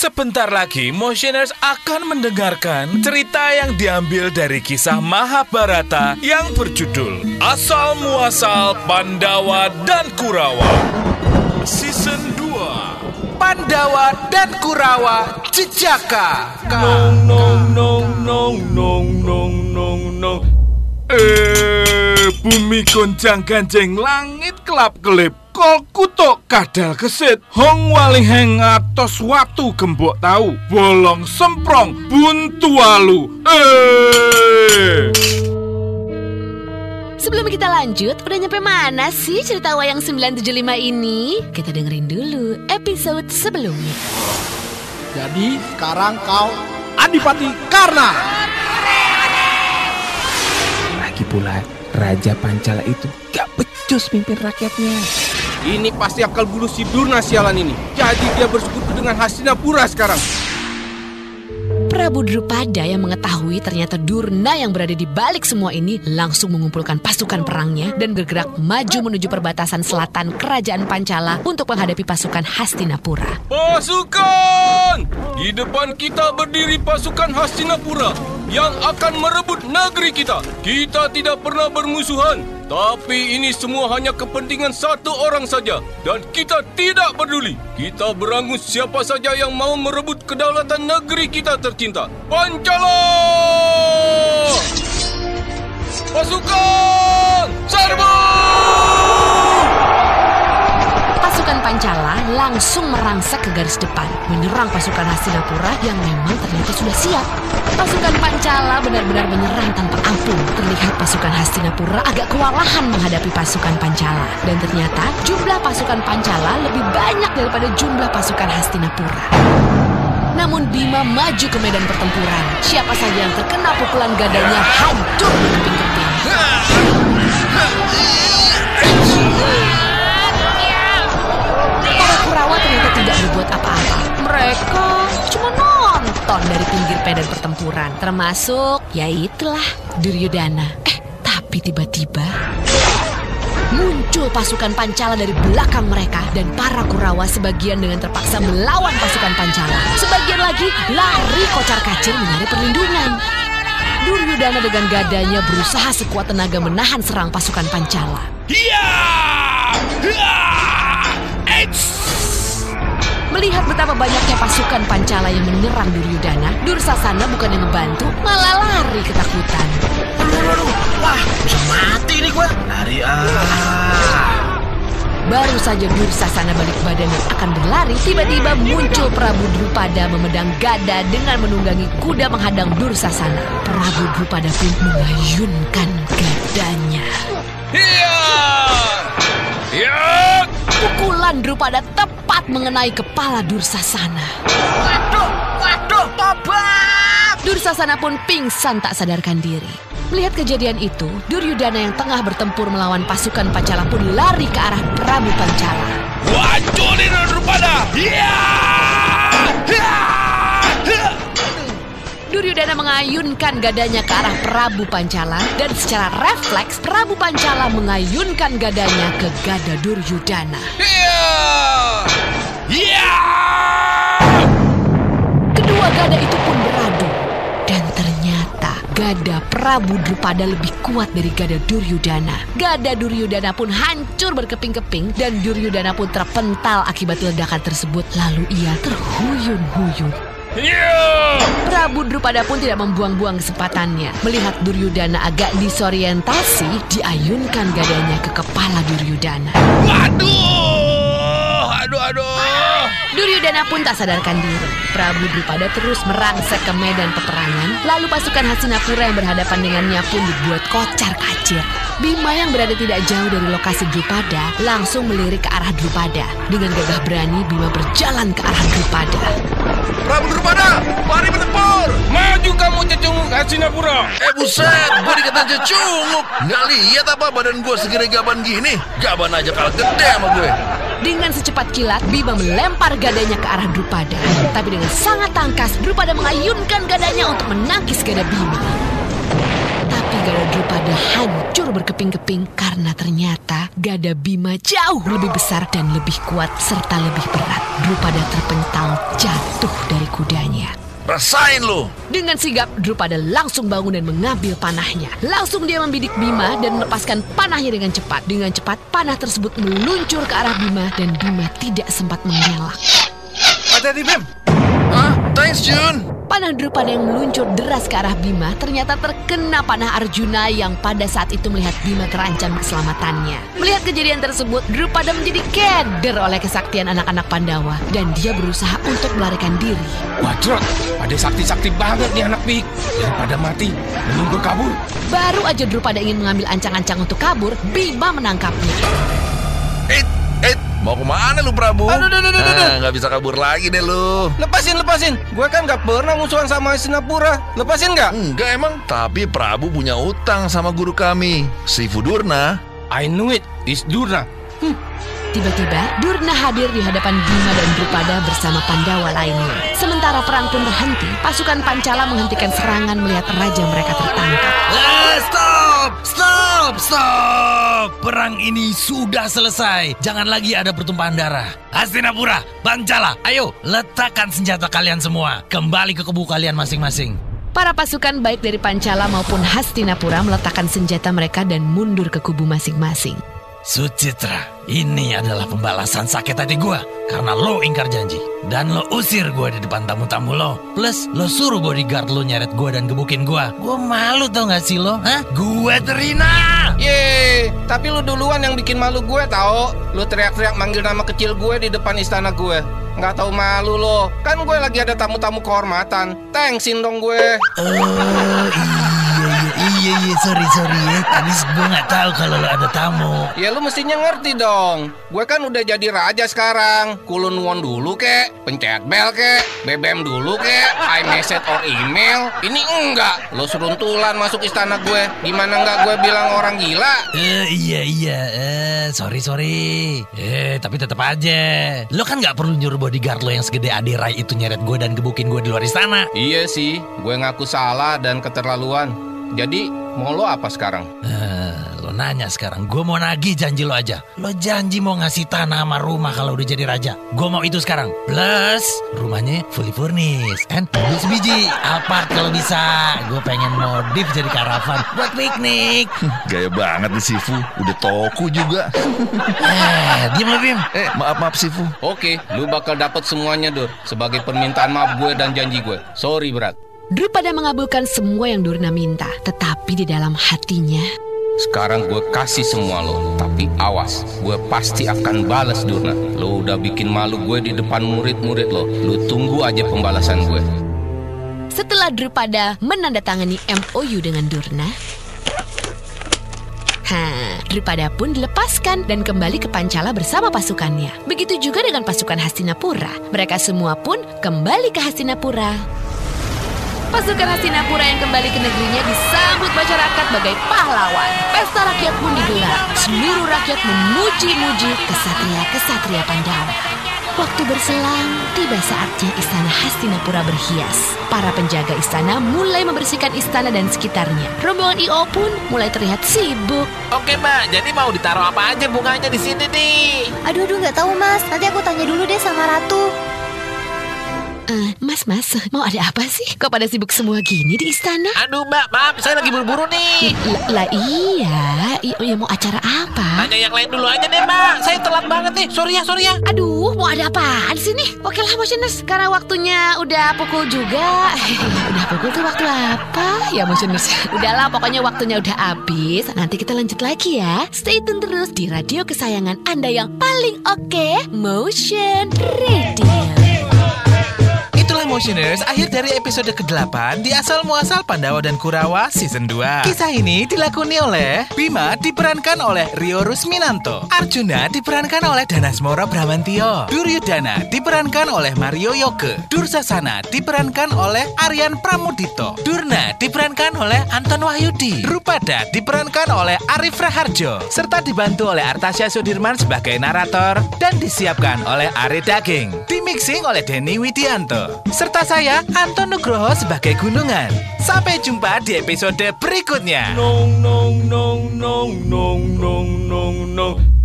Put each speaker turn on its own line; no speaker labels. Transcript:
Sebentar lagi Motioners akan mendengarkan cerita yang diambil dari kisah Mahabharata yang berjudul Asal Muasal Pandawa dan Kurawa. Season 2.
Pandawa dan Kurawa Jejaka.
Nong nong nong nong nong nong nong nong. Eh, bumi goncang ganjeng langit kelap kelip. Kol kutuk kadal kesit Hong wali heng atos watu gembok tahu Bolong semprong buntu alu Eh
Sebelum kita lanjut, udah nyampe mana sih cerita wayang 975 ini? Kita dengerin dulu episode sebelumnya.
Jadi sekarang kau Adipati Karna.
Lagi pula Raja Pancala itu gak becus pimpin rakyatnya.
Ini pasti akal bulu si Durna sialan ini. Jadi dia bersekutu dengan Hastinapura sekarang.
Prabu Drupada yang mengetahui ternyata Durna yang berada di balik semua ini langsung mengumpulkan pasukan perangnya dan bergerak maju menuju perbatasan selatan kerajaan Pancala untuk menghadapi pasukan Hastinapura.
Pasukan! Di depan kita berdiri pasukan Hastinapura yang akan merebut negeri kita. Kita tidak pernah bermusuhan. Tapi ini semua hanya kepentingan satu orang saja. Dan kita tidak peduli. Kita berangus siapa saja yang mau merebut kedaulatan negeri kita tercinta. Pancala! Pasukan! Serbu!
Pasukan Pancala langsung merangsek ke garis depan, menyerang pasukan Hastinapura yang memang ternyata sudah siap. Pasukan Pancala benar-benar menyerang tanpa ampun. Hastinapura agak kewalahan menghadapi pasukan Pancala. Dan ternyata jumlah pasukan Pancala lebih banyak daripada jumlah pasukan Hastinapura. Namun Bima maju ke medan pertempuran. Siapa saja yang terkena pukulan gadanya hancur berkeping-keping. Para Kurawa ternyata tidak berbuat apa-apa. Mereka cuma nonton dari pinggir medan pertempuran. Termasuk, ya itulah, Duryodhana. Tapi tiba-tiba... Muncul pasukan Pancala dari belakang mereka dan para Kurawa sebagian dengan terpaksa melawan pasukan Pancala. Sebagian lagi lari kocar kacir mencari perlindungan. Duryodhana dengan gadanya berusaha sekuat tenaga menahan serang pasukan Pancala. Melihat betapa banyaknya pasukan Pancala yang menyerang Duryodhana, Dursasana bukan yang membantu, malah lari ketakutan.
Wah, bisa mati nih gua. Lari ah.
Baru saja Dursasana balik badan dan akan berlari, tiba-tiba muncul Prabu Drupada memedang gada dengan menunggangi kuda menghadang Dursasana. Prabu Drupada pun mengayunkan gadanya.
Hiya! Ya!
Pukulan Drupada tepat mengenai kepala Dursasana.
Waduh, waduh, tobat.
Dursasana pun pingsan tak sadarkan diri. Melihat kejadian itu, Duryudana yang tengah bertempur melawan pasukan Pancala pun lari ke arah Prabu Pancala.
Wajonin Drupada! Ya!
Duryudana mengayunkan gadanya ke arah Prabu Pancala dan secara refleks Prabu Pancala mengayunkan gadanya ke gada Duryudana.
Ya! Ya!
Kedua gada itu pun beradu dan ternyata gada Prabu Drupada lebih kuat dari gada Duryudana. Gada Duryudana pun hancur berkeping-keping dan Duryudana pun terpental akibat ledakan tersebut. Lalu ia terhuyun-huyun. Prabu Drupada pun tidak membuang-buang kesempatannya. Melihat Duryudana agak disorientasi, diayunkan gadanya ke kepala Duryudana.
Waduh! Aduh, aduh!
Duryudana pun tak sadarkan diri. Prabu Drupada terus merangsek ke medan peperangan, lalu pasukan Hastinapura yang berhadapan dengannya pun dibuat kocar kacir. Bima yang berada tidak jauh dari lokasi Drupada langsung melirik ke arah Drupada. Dengan gagah berani, Bima berjalan ke arah Drupada.
Prabu Drupada, mari bertempur.
Maju kamu cecunguk Hastinapura!
Eh buset, gue dikata cecunguk. Nggak lihat apa badan gue segede gaban gini? Gaban aja kalah gede sama gue.
Dengan secepat kilat, Bima melempar gadanya ke arah Drupada. Tapi dengan sangat tangkas, Drupada mengayunkan gadanya untuk menangkis gada Bima. Serigala Drupada hancur berkeping-keping karena ternyata gada Bima jauh lebih besar dan lebih kuat serta lebih berat. Drupada terpental jatuh dari kudanya.
Rasain lu.
Dengan sigap, Drupada langsung bangun dan mengambil panahnya. Langsung dia membidik Bima dan melepaskan panahnya dengan cepat. Dengan cepat, panah tersebut meluncur ke arah Bima dan Bima tidak sempat mengelak.
Hati-hati Bim.
Hah? Thanks, Jun.
Panah Drupada yang meluncur deras ke arah Bima ternyata terkena panah Arjuna yang pada saat itu melihat Bima terancam keselamatannya. Melihat kejadian tersebut, Drupada menjadi keder oleh kesaktian anak-anak Pandawa dan dia berusaha untuk melarikan diri.
Wajrot, pada sakti-sakti banget nih anak pik. Daripada mati, menunggu kabur.
Baru aja Drupada ingin mengambil ancang-ancang untuk kabur, Bima menangkapnya.
Eh, mau ke mana lu Prabu?
Aduh, aduh, aduh, aduh, aduh.
Ah, nggak bisa kabur lagi deh lu.
Lepasin, lepasin. Gue kan gak pernah musuhan sama Sinapura. Lepasin gak?
Enggak emang. Tapi Prabu punya utang sama guru kami, si Fudurna.
I knew it. It's Durna.
Tiba-tiba, Durna hadir di hadapan Bima dan Drupada bersama Pandawa lainnya. Sementara perang pun terhenti, pasukan Pancala menghentikan serangan melihat raja mereka tertangkap.
Eh, stop! Stop! Stop! Perang ini sudah selesai. Jangan lagi ada pertumpahan darah. Hastinapura, Pancala, ayo letakkan senjata kalian semua. Kembali ke kubu kalian masing-masing.
Para pasukan baik dari Pancala maupun Hastinapura meletakkan senjata mereka dan mundur ke kubu masing-masing.
Sucitra, ini adalah pembalasan sakit hati gua karena lo ingkar janji dan lo usir gua di depan tamu-tamu lo. Plus lo suruh bodyguard lo nyeret gua dan gebukin gua. Gua malu tau gak sih lo? Hah? Gue terina.
Yeay, tapi lu duluan yang bikin malu gue tau Lu teriak-teriak manggil nama kecil gue di depan istana gue Nggak tahu malu lo Kan gue lagi ada tamu-tamu kehormatan Thanksin dong gue
Oh iya iya sorry sorry ya. Tadi gue nggak tahu kalau lo ada tamu.
Ya lu mestinya ngerti dong Gue kan udah jadi raja sekarang Kulun won dulu kek Pencet bel kek BBM dulu kek iMessage or email Ini enggak Lo seruntulan masuk istana gue Gimana enggak gue bilang orang gila
Eh iya iya eh sorry sorry. Eh tapi tetap aja. Lo kan nggak perlu nyuruh bodyguard lo yang segede Ade Rai itu nyeret gue dan gebukin gue di luar istana.
Iya sih, gue ngaku salah dan keterlaluan. Jadi, mau lo apa sekarang?
Eh, lo nanya sekarang, gue mau nagih janji lo aja. Lo janji mau ngasih tanah sama rumah kalau udah jadi raja. Gue mau itu sekarang. Plus, rumahnya fully furnished. And mobil sebiji. Apart kalau bisa. Gue pengen modif jadi karavan buat piknik.
Gaya banget nih Sifu. Udah toku juga.
Eh, diam lo Bim.
Eh, maaf maaf Sifu.
Oke, lu bakal dapat semuanya, Dur. Sebagai permintaan maaf gue dan janji gue. Sorry, berat.
Drupada mengabulkan semua yang Durna minta, tetapi di dalam hatinya,
Sekarang gue kasih semua lo. Tapi awas, gue pasti akan balas, Durna. Lo udah bikin malu gue di depan murid-murid lo. Lu tunggu aja pembalasan gue.
setelah Drupada menandatangani MOU dengan Durna, Ha, Drupada pun dilepaskan dan kembali ke Pancala bersama pasukannya. Begitu juga dengan pasukan Hastinapura. Mereka semua pun kembali ke Hastinapura. Pasukan Hastinapura yang kembali ke negerinya disambut masyarakat sebagai pahlawan. Pesta rakyat pun digelar. Seluruh rakyat memuji-muji kesatria-kesatria Pandawa. Waktu berselang, tiba saatnya istana Hastinapura berhias. Para penjaga istana mulai membersihkan istana dan sekitarnya. Rombongan I.O. pun mulai terlihat sibuk.
Oke mbak, jadi mau ditaruh apa aja bunganya di sini nih?
Aduh, aduh, nggak tahu mas. Nanti aku tanya dulu deh sama Ratu.
Eh, mas, mas, mau ada apa sih? Kok pada sibuk semua gini di istana?
Aduh mbak, maaf saya lagi buru-buru nih.
Lah, iya, I- ya mau acara apa?
Tanya yang lain dulu aja deh mbak, saya telat banget nih. Sorry ya, sorry ya.
Aduh, mau ada apa di sini? Oke lah, motioners. Karena waktunya udah pukul juga. udah pukul tuh waktu apa? Ya, motioners. Udahlah, pokoknya waktunya udah habis. Nanti kita lanjut lagi ya. Stay tune terus di radio kesayangan Anda yang paling oke, Motion Radio.
otro Itulah Motioners, akhir dari episode ke-8 di Asal Muasal Pandawa dan Kurawa Season 2. Kisah ini dilakoni oleh Bima diperankan oleh Rio Rusminanto, Arjuna diperankan oleh Danasmoro Bramantio, Duryudana diperankan oleh Mario Yoke, Dursasana diperankan oleh Aryan Pramudito, Durna diperankan oleh Anton Wahyudi, Rupada diperankan oleh Arif Raharjo, serta dibantu oleh Artasya Sudirman sebagai narator dan disiapkan oleh Ari Daging. Dimixing oleh Denny Widianto. Serta saya, Anton Nugroho sebagai Gunungan. Sampai jumpa di episode berikutnya.
Nong nong nong nong nong nong nong nong